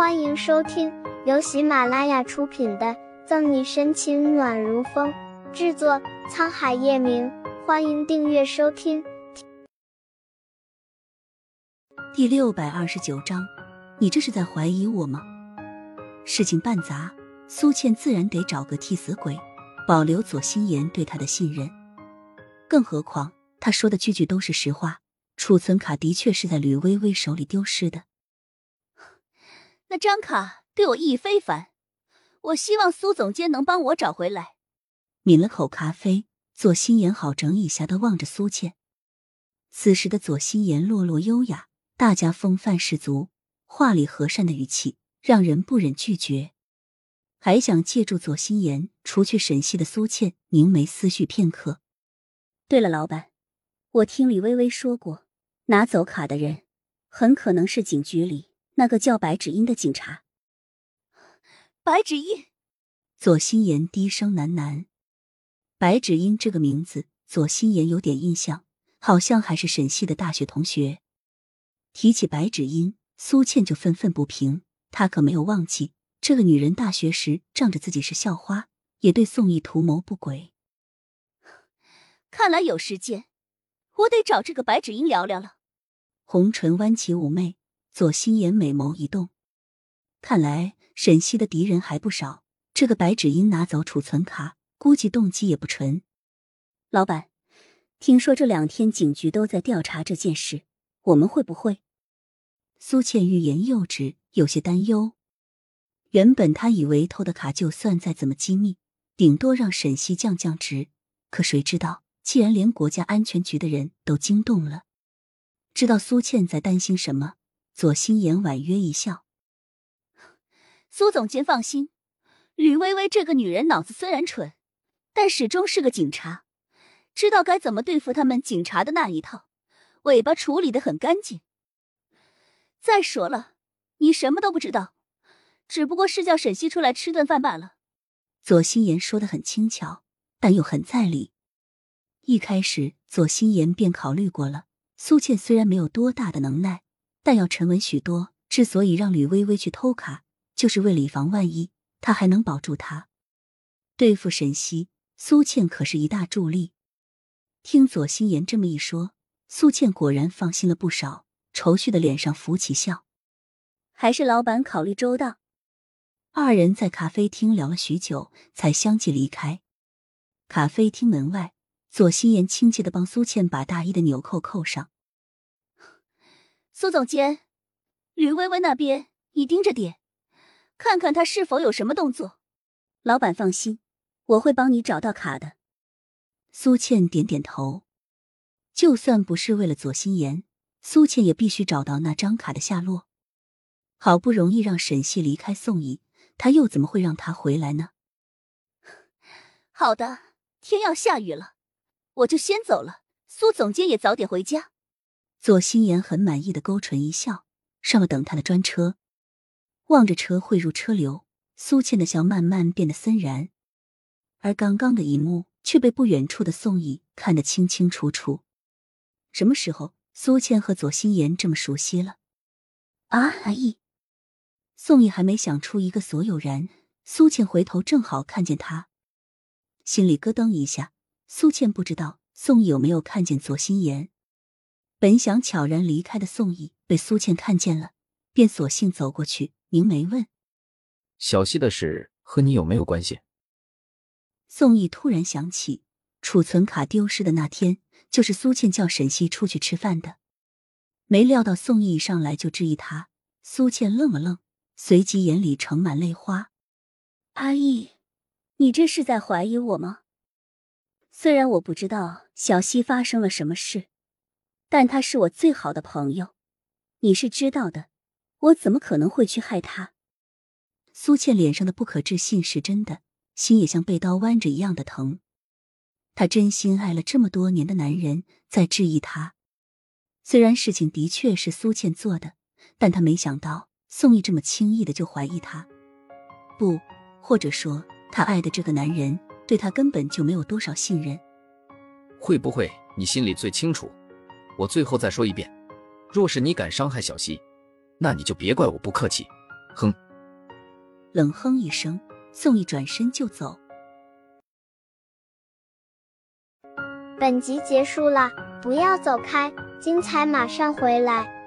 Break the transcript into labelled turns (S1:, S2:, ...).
S1: 欢迎收听由喜马拉雅出品的《赠你深情暖如风》，制作沧海夜明。欢迎订阅收听。
S2: 第六百二十九章，你这是在怀疑我吗？事情办砸，苏倩自然得找个替死鬼，保留左心言对她的信任。更何况他说的句句都是实话，储存卡的确是在吕微微手里丢失的。
S3: 那张卡对我意义非凡，我希望苏总监能帮我找回来。
S2: 抿了口咖啡，左心言好整以暇的望着苏倩。此时的左心言落落优雅，大家风范十足，话里和善的语气让人不忍拒绝。还想借助左心言除去沈西的苏倩凝眉思绪片刻。
S3: 对了，老板，我听李微微说过，拿走卡的人很可能是警局里。那个叫白芷英的警察，白芷英，
S2: 左心言低声喃喃。白芷英这个名字，左心言有点印象，好像还是沈西的大学同学。提起白芷英，苏倩就愤愤不平。她可没有忘记，这个女人大学时仗着自己是校花，也对宋毅图谋不轨。
S3: 看来有时间，我得找这个白芷英聊聊了。
S2: 红唇弯起妩媚。左心言美眸一动，看来沈西的敌人还不少。这个白芷英拿走储存卡，估计动机也不纯。
S3: 老板，听说这两天警局都在调查这件事，我们会不会？
S2: 苏倩欲言又止，有些担忧。原本他以为偷的卡就算再怎么机密，顶多让沈西降降职。可谁知道，既然连国家安全局的人都惊动了，知道苏倩在担心什么？左心言婉约一笑：“
S3: 苏总监放心，吕薇薇这个女人脑子虽然蠢，但始终是个警察，知道该怎么对付他们警察的那一套，尾巴处理的很干净。再说了，你什么都不知道，只不过是叫沈西出来吃顿饭罢了。”
S2: 左心言说的很轻巧，但又很在理。一开始，左心言便考虑过了，苏倩虽然没有多大的能耐。但要沉稳许多。之所以让吕微微去偷卡，就是为了以防万一，他还能保住他。对付沈西，苏倩可是一大助力。听左心言这么一说，苏倩果然放心了不少，愁绪的脸上浮起笑。
S3: 还是老板考虑周到。
S2: 二人在咖啡厅聊了许久，才相继离开。咖啡厅门外，左心言亲切的帮苏倩把大衣的纽扣扣上。
S3: 苏总监，吕薇薇那边你盯着点，看看她是否有什么动作。老板放心，我会帮你找到卡的。
S2: 苏倩点点头。就算不是为了左心言，苏倩也必须找到那张卡的下落。好不容易让沈西离开宋怡，他又怎么会让他回来呢？
S3: 好的，天要下雨了，我就先走了。苏总监也早点回家。
S2: 左心言很满意的勾唇一笑，上了等他的专车，望着车汇入车流，苏倩的笑慢慢变得森然，而刚刚的一幕却被不远处的宋毅看得清清楚楚。什么时候苏倩和左心言这么熟悉了？啊！阿义，宋毅还没想出一个所有人，苏倩回头正好看见他，心里咯噔一下。苏倩不知道宋毅有没有看见左心言。本想悄然离开的宋毅被苏倩看见了，便索性走过去，凝眉问：“
S4: 小溪的事和你有没有关系？”
S2: 宋毅突然想起储存卡丢失的那天，就是苏倩叫沈西出去吃饭的。没料到宋毅一上来就质疑他，苏倩愣了愣，随即眼里盛满泪花：“
S3: 阿义，你这是在怀疑我吗？虽然我不知道小溪发生了什么事。”但他是我最好的朋友，你是知道的，我怎么可能会去害他？
S2: 苏倩脸上的不可置信是真的，心也像被刀剜着一样的疼。她真心爱了这么多年的男人在质疑她，虽然事情的确是苏倩做的，但她没想到宋毅这么轻易的就怀疑她，不，或者说她爱的这个男人对她根本就没有多少信任。
S4: 会不会你心里最清楚？我最后再说一遍，若是你敢伤害小溪，那你就别怪我不客气。哼！
S2: 冷哼一声，宋毅转身就走。
S1: 本集结束了，不要走开，精彩马上回来。